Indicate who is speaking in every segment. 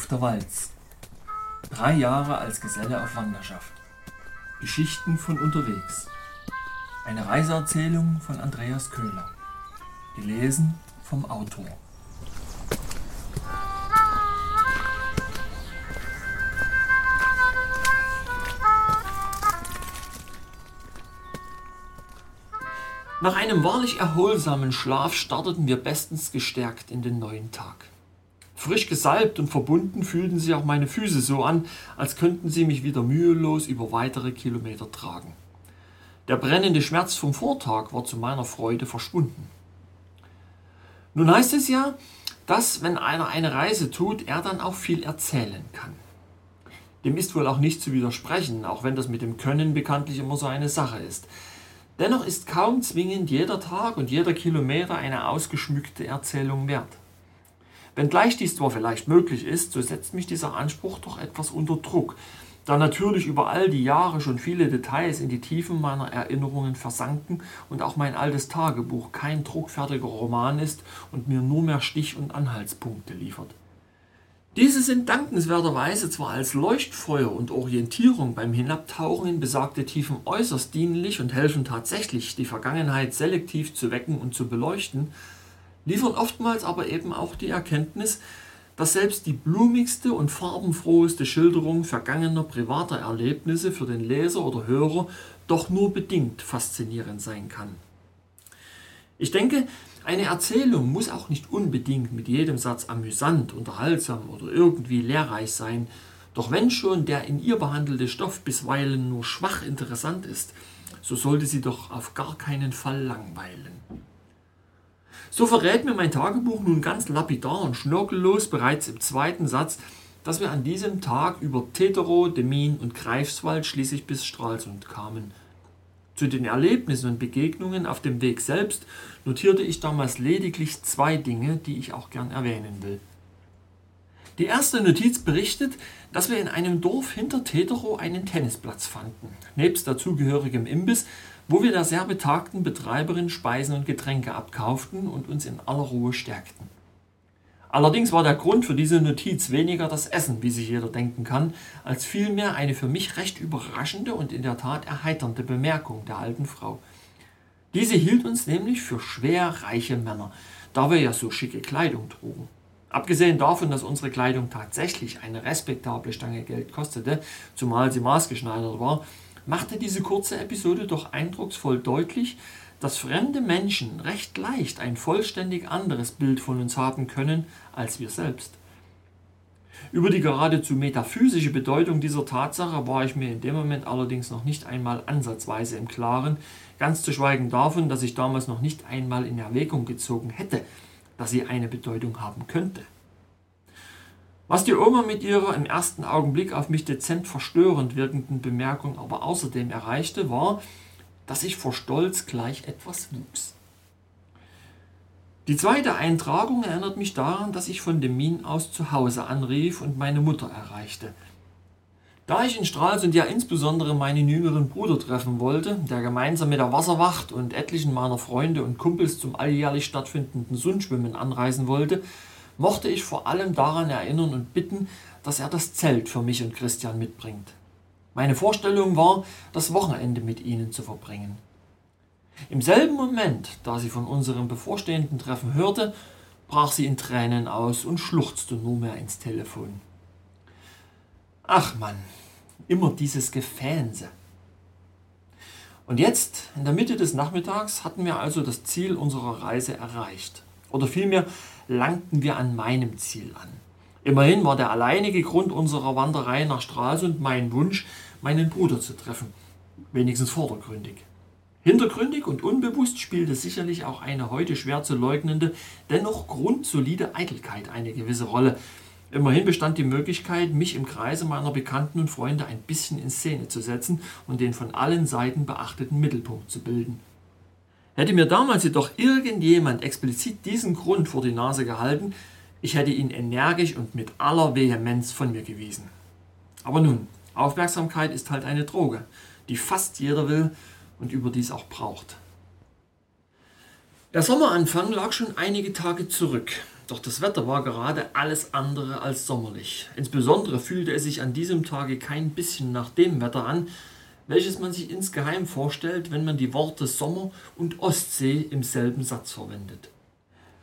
Speaker 1: auf der Walz. Drei Jahre als Geselle auf Wanderschaft. Geschichten von unterwegs. Eine Reiseerzählung von Andreas Köhler. Gelesen vom Autor. Nach einem wahrlich erholsamen Schlaf starteten wir bestens gestärkt in den neuen Tag. Frisch gesalbt und verbunden fühlten sich auch meine Füße so an, als könnten sie mich wieder mühelos über weitere Kilometer tragen. Der brennende Schmerz vom Vortag war zu meiner Freude verschwunden. Nun heißt es ja, dass wenn einer eine Reise tut, er dann auch viel erzählen kann. Dem ist wohl auch nicht zu widersprechen, auch wenn das mit dem Können bekanntlich immer so eine Sache ist. Dennoch ist kaum zwingend jeder Tag und jeder Kilometer eine ausgeschmückte Erzählung wert. Wenngleich dies zwar vielleicht möglich ist, so setzt mich dieser Anspruch doch etwas unter Druck, da natürlich über all die Jahre schon viele Details in die Tiefen meiner Erinnerungen versanken und auch mein altes Tagebuch kein druckfertiger Roman ist und mir nur mehr Stich- und Anhaltspunkte liefert. Diese sind dankenswerterweise zwar als Leuchtfeuer und Orientierung beim Hinabtauchen in besagte Tiefen äußerst dienlich und helfen tatsächlich, die Vergangenheit selektiv zu wecken und zu beleuchten, liefern oftmals aber eben auch die Erkenntnis, dass selbst die blumigste und farbenfroheste Schilderung vergangener privater Erlebnisse für den Leser oder Hörer doch nur bedingt faszinierend sein kann. Ich denke, eine Erzählung muss auch nicht unbedingt mit jedem Satz amüsant, unterhaltsam oder irgendwie lehrreich sein, doch wenn schon der in ihr behandelte Stoff bisweilen nur schwach interessant ist, so sollte sie doch auf gar keinen Fall langweilen. So verrät mir mein Tagebuch nun ganz lapidar und schnörkellos bereits im zweiten Satz, dass wir an diesem Tag über Teterow, Demin und Greifswald schließlich bis Stralsund kamen – zu den Erlebnissen und Begegnungen auf dem Weg selbst notierte ich damals lediglich zwei Dinge, die ich auch gern erwähnen will. Die erste Notiz berichtet, dass wir in einem Dorf hinter Teterow einen Tennisplatz fanden, nebst dazugehörigem Imbiss, wo wir der sehr betagten Betreiberin Speisen und Getränke abkauften und uns in aller Ruhe stärkten. Allerdings war der Grund für diese Notiz weniger das Essen, wie sich jeder denken kann, als vielmehr eine für mich recht überraschende und in der Tat erheiternde Bemerkung der alten Frau. Diese hielt uns nämlich für schwer reiche Männer, da wir ja so schicke Kleidung trugen. Abgesehen davon, dass unsere Kleidung tatsächlich eine respektable Stange Geld kostete, zumal sie maßgeschneidert war, machte diese kurze Episode doch eindrucksvoll deutlich, dass fremde Menschen recht leicht ein vollständig anderes Bild von uns haben können als wir selbst. Über die geradezu metaphysische Bedeutung dieser Tatsache war ich mir in dem Moment allerdings noch nicht einmal ansatzweise im Klaren, ganz zu schweigen davon, dass ich damals noch nicht einmal in Erwägung gezogen hätte, dass sie eine Bedeutung haben könnte. Was die Oma mit ihrer im ersten Augenblick auf mich dezent verstörend wirkenden Bemerkung aber außerdem erreichte, war, dass ich vor Stolz gleich etwas wuchs. Die zweite Eintragung erinnert mich daran, dass ich von dem Min aus zu Hause anrief und meine Mutter erreichte. Da ich in Stralsund ja insbesondere meinen jüngeren Bruder treffen wollte, der gemeinsam mit der Wasserwacht und etlichen meiner Freunde und Kumpels zum alljährlich stattfindenden Sundschwimmen anreisen wollte, mochte ich vor allem daran erinnern und bitten, dass er das Zelt für mich und Christian mitbringt. Meine Vorstellung war, das Wochenende mit ihnen zu verbringen. Im selben Moment, da sie von unserem bevorstehenden Treffen hörte, brach sie in Tränen aus und schluchzte nur mehr ins Telefon. Ach Mann, immer dieses Gefähnse. Und jetzt, in der Mitte des Nachmittags, hatten wir also das Ziel unserer Reise erreicht. Oder vielmehr langten wir an meinem Ziel an. Immerhin war der alleinige Grund unserer Wanderei nach Stralsund mein Wunsch, meinen Bruder zu treffen, wenigstens vordergründig. Hintergründig und unbewusst spielte sicherlich auch eine heute schwer zu leugnende, dennoch grundsolide Eitelkeit eine gewisse Rolle. Immerhin bestand die Möglichkeit, mich im Kreise meiner Bekannten und Freunde ein bisschen in Szene zu setzen und den von allen Seiten beachteten Mittelpunkt zu bilden. Hätte mir damals jedoch irgendjemand explizit diesen Grund vor die Nase gehalten, ich hätte ihn energisch und mit aller Vehemenz von mir gewiesen. Aber nun, Aufmerksamkeit ist halt eine Droge, die fast jeder will und überdies auch braucht. Der Sommeranfang lag schon einige Tage zurück. Doch das Wetter war gerade alles andere als sommerlich. Insbesondere fühlte es sich an diesem Tage kein bisschen nach dem Wetter an, welches man sich insgeheim vorstellt, wenn man die Worte Sommer und Ostsee im selben Satz verwendet.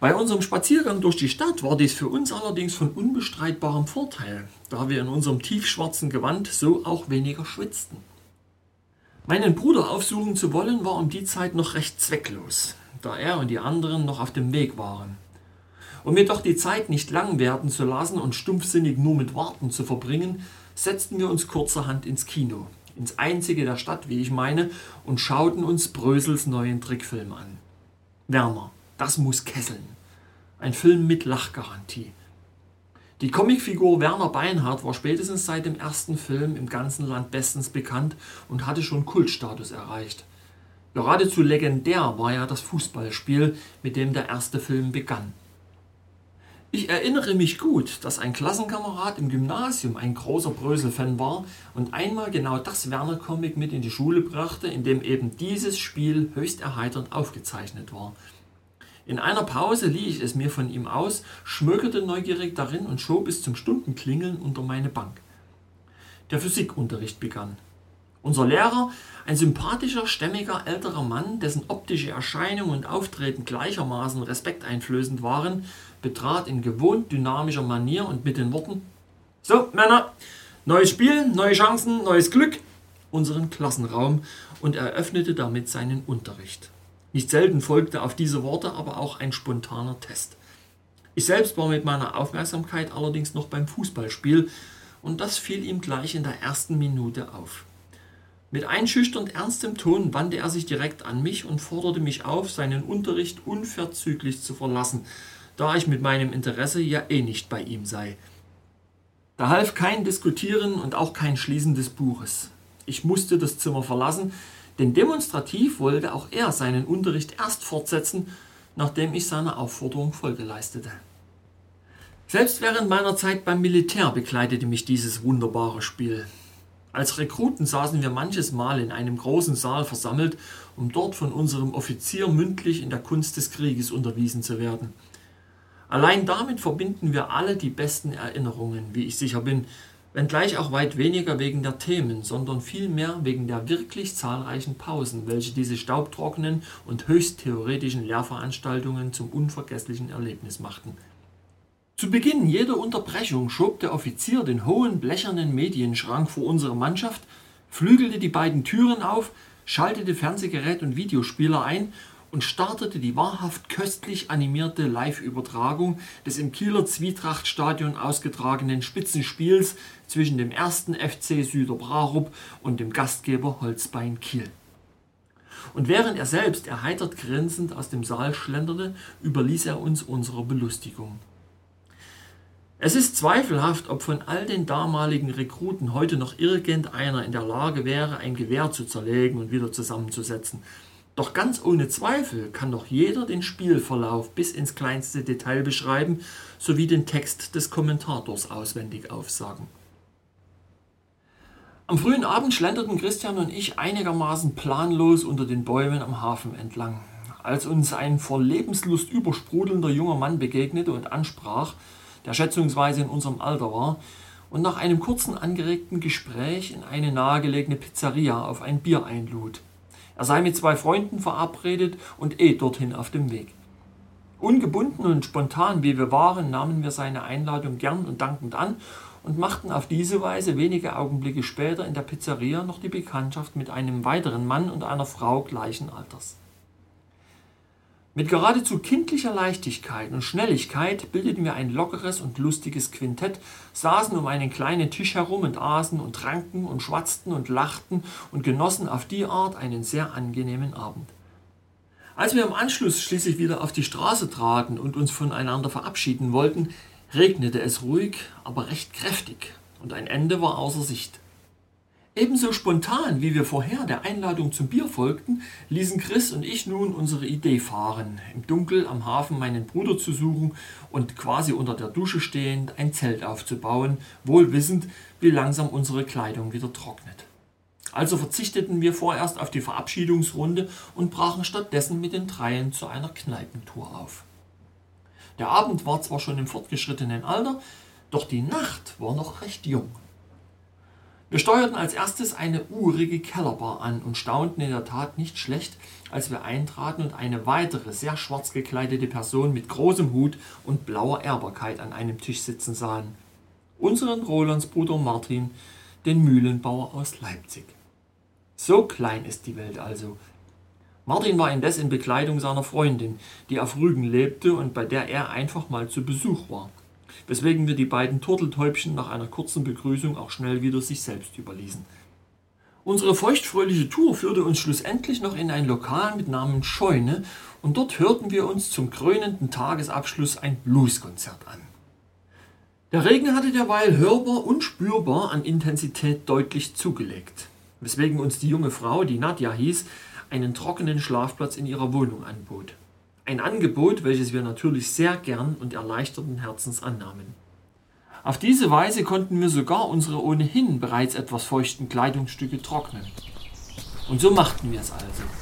Speaker 1: Bei unserem Spaziergang durch die Stadt war dies für uns allerdings von unbestreitbarem Vorteil, da wir in unserem tiefschwarzen Gewand so auch weniger schwitzten. Meinen Bruder aufsuchen zu wollen war um die Zeit noch recht zwecklos, da er und die anderen noch auf dem Weg waren. Um jedoch die Zeit nicht lang werden zu lassen und stumpfsinnig nur mit Warten zu verbringen, setzten wir uns kurzerhand ins Kino, ins einzige der Stadt, wie ich meine, und schauten uns Brösels neuen Trickfilm an. Werner, das muss kesseln. Ein Film mit Lachgarantie. Die Comicfigur Werner Beinhardt war spätestens seit dem ersten Film im ganzen Land bestens bekannt und hatte schon Kultstatus erreicht. Geradezu legendär war ja das Fußballspiel, mit dem der erste Film begann. Ich erinnere mich gut, dass ein Klassenkamerad im Gymnasium ein großer Brösel-Fan war und einmal genau das Werner-Comic mit in die Schule brachte, in dem eben dieses Spiel höchst erheiternd aufgezeichnet war. In einer Pause lieh ich es mir von ihm aus, schmökerte neugierig darin und schob es zum Stundenklingeln unter meine Bank. Der Physikunterricht begann. Unser Lehrer, ein sympathischer, stämmiger, älterer Mann, dessen optische Erscheinung und Auftreten gleichermaßen respekteinflößend waren, betrat in gewohnt dynamischer Manier und mit den Worten So, Männer, neues Spiel, neue Chancen, neues Glück unseren Klassenraum und eröffnete damit seinen Unterricht. Nicht selten folgte auf diese Worte aber auch ein spontaner Test. Ich selbst war mit meiner Aufmerksamkeit allerdings noch beim Fußballspiel und das fiel ihm gleich in der ersten Minute auf. Mit einschüchternd ernstem Ton wandte er sich direkt an mich und forderte mich auf, seinen Unterricht unverzüglich zu verlassen, da ich mit meinem Interesse ja eh nicht bei ihm sei. Da half kein Diskutieren und auch kein Schließen des Buches. Ich musste das Zimmer verlassen, denn demonstrativ wollte auch er seinen Unterricht erst fortsetzen, nachdem ich seiner Aufforderung Folge leistete. Selbst während meiner Zeit beim Militär begleitete mich dieses wunderbare Spiel. Als Rekruten saßen wir manches Mal in einem großen Saal versammelt, um dort von unserem Offizier mündlich in der Kunst des Krieges unterwiesen zu werden. Allein damit verbinden wir alle die besten Erinnerungen, wie ich sicher bin, wenngleich auch weit weniger wegen der Themen, sondern vielmehr wegen der wirklich zahlreichen Pausen, welche diese staubtrockenen und höchst theoretischen Lehrveranstaltungen zum unvergesslichen Erlebnis machten. Zu Beginn jeder Unterbrechung schob der Offizier den hohen blechernen Medienschrank vor unsere Mannschaft, flügelte die beiden Türen auf, schaltete Fernsehgerät und Videospieler ein und startete die wahrhaft köstlich animierte Live-Übertragung des im Kieler Zwietrachtstadion ausgetragenen Spitzenspiels zwischen dem ersten FC Süderbrarup und dem Gastgeber Holzbein Kiel. Und während er selbst erheitert grinsend aus dem Saal schlenderte, überließ er uns unserer Belustigung. Es ist zweifelhaft, ob von all den damaligen Rekruten heute noch irgendeiner in der Lage wäre, ein Gewehr zu zerlegen und wieder zusammenzusetzen. Doch ganz ohne Zweifel kann doch jeder den Spielverlauf bis ins kleinste Detail beschreiben sowie den Text des Kommentators auswendig aufsagen. Am frühen Abend schlenderten Christian und ich einigermaßen planlos unter den Bäumen am Hafen entlang. Als uns ein vor Lebenslust übersprudelnder junger Mann begegnete und ansprach, der schätzungsweise in unserem Alter war, und nach einem kurzen angeregten Gespräch in eine nahegelegene Pizzeria auf ein Bier einlud. Er sei mit zwei Freunden verabredet und eh dorthin auf dem Weg. Ungebunden und spontan wie wir waren, nahmen wir seine Einladung gern und dankend an und machten auf diese Weise wenige Augenblicke später in der Pizzeria noch die Bekanntschaft mit einem weiteren Mann und einer Frau gleichen Alters. Mit geradezu kindlicher Leichtigkeit und Schnelligkeit bildeten wir ein lockeres und lustiges Quintett, saßen um einen kleinen Tisch herum und aßen und tranken und schwatzten und lachten und genossen auf die Art einen sehr angenehmen Abend. Als wir im Anschluss schließlich wieder auf die Straße traten und uns voneinander verabschieden wollten, regnete es ruhig, aber recht kräftig, und ein Ende war außer Sicht. Ebenso spontan, wie wir vorher der Einladung zum Bier folgten, ließen Chris und ich nun unsere Idee fahren, im Dunkel am Hafen meinen Bruder zu suchen und quasi unter der Dusche stehend ein Zelt aufzubauen, wohl wissend, wie langsam unsere Kleidung wieder trocknet. Also verzichteten wir vorerst auf die Verabschiedungsrunde und brachen stattdessen mit den Dreien zu einer Kneipentour auf. Der Abend war zwar schon im fortgeschrittenen Alter, doch die Nacht war noch recht jung. Wir steuerten als erstes eine urige Kellerbar an und staunten in der Tat nicht schlecht, als wir eintraten und eine weitere sehr schwarz gekleidete Person mit großem Hut und blauer Ehrbarkeit an einem Tisch sitzen sahen. Unseren Rolands Bruder Martin, den Mühlenbauer aus Leipzig. So klein ist die Welt also. Martin war indes in Bekleidung seiner Freundin, die auf Rügen lebte und bei der er einfach mal zu Besuch war weswegen wir die beiden Turteltäubchen nach einer kurzen Begrüßung auch schnell wieder sich selbst überließen. Unsere feuchtfröhliche Tour führte uns schlussendlich noch in ein Lokal mit Namen Scheune und dort hörten wir uns zum krönenden Tagesabschluss ein Blueskonzert an. Der Regen hatte derweil hörbar und spürbar an Intensität deutlich zugelegt, weswegen uns die junge Frau, die Nadja hieß, einen trockenen Schlafplatz in ihrer Wohnung anbot. Ein Angebot, welches wir natürlich sehr gern und erleichterten Herzens annahmen. Auf diese Weise konnten wir sogar unsere ohnehin bereits etwas feuchten Kleidungsstücke trocknen. Und so machten wir es also.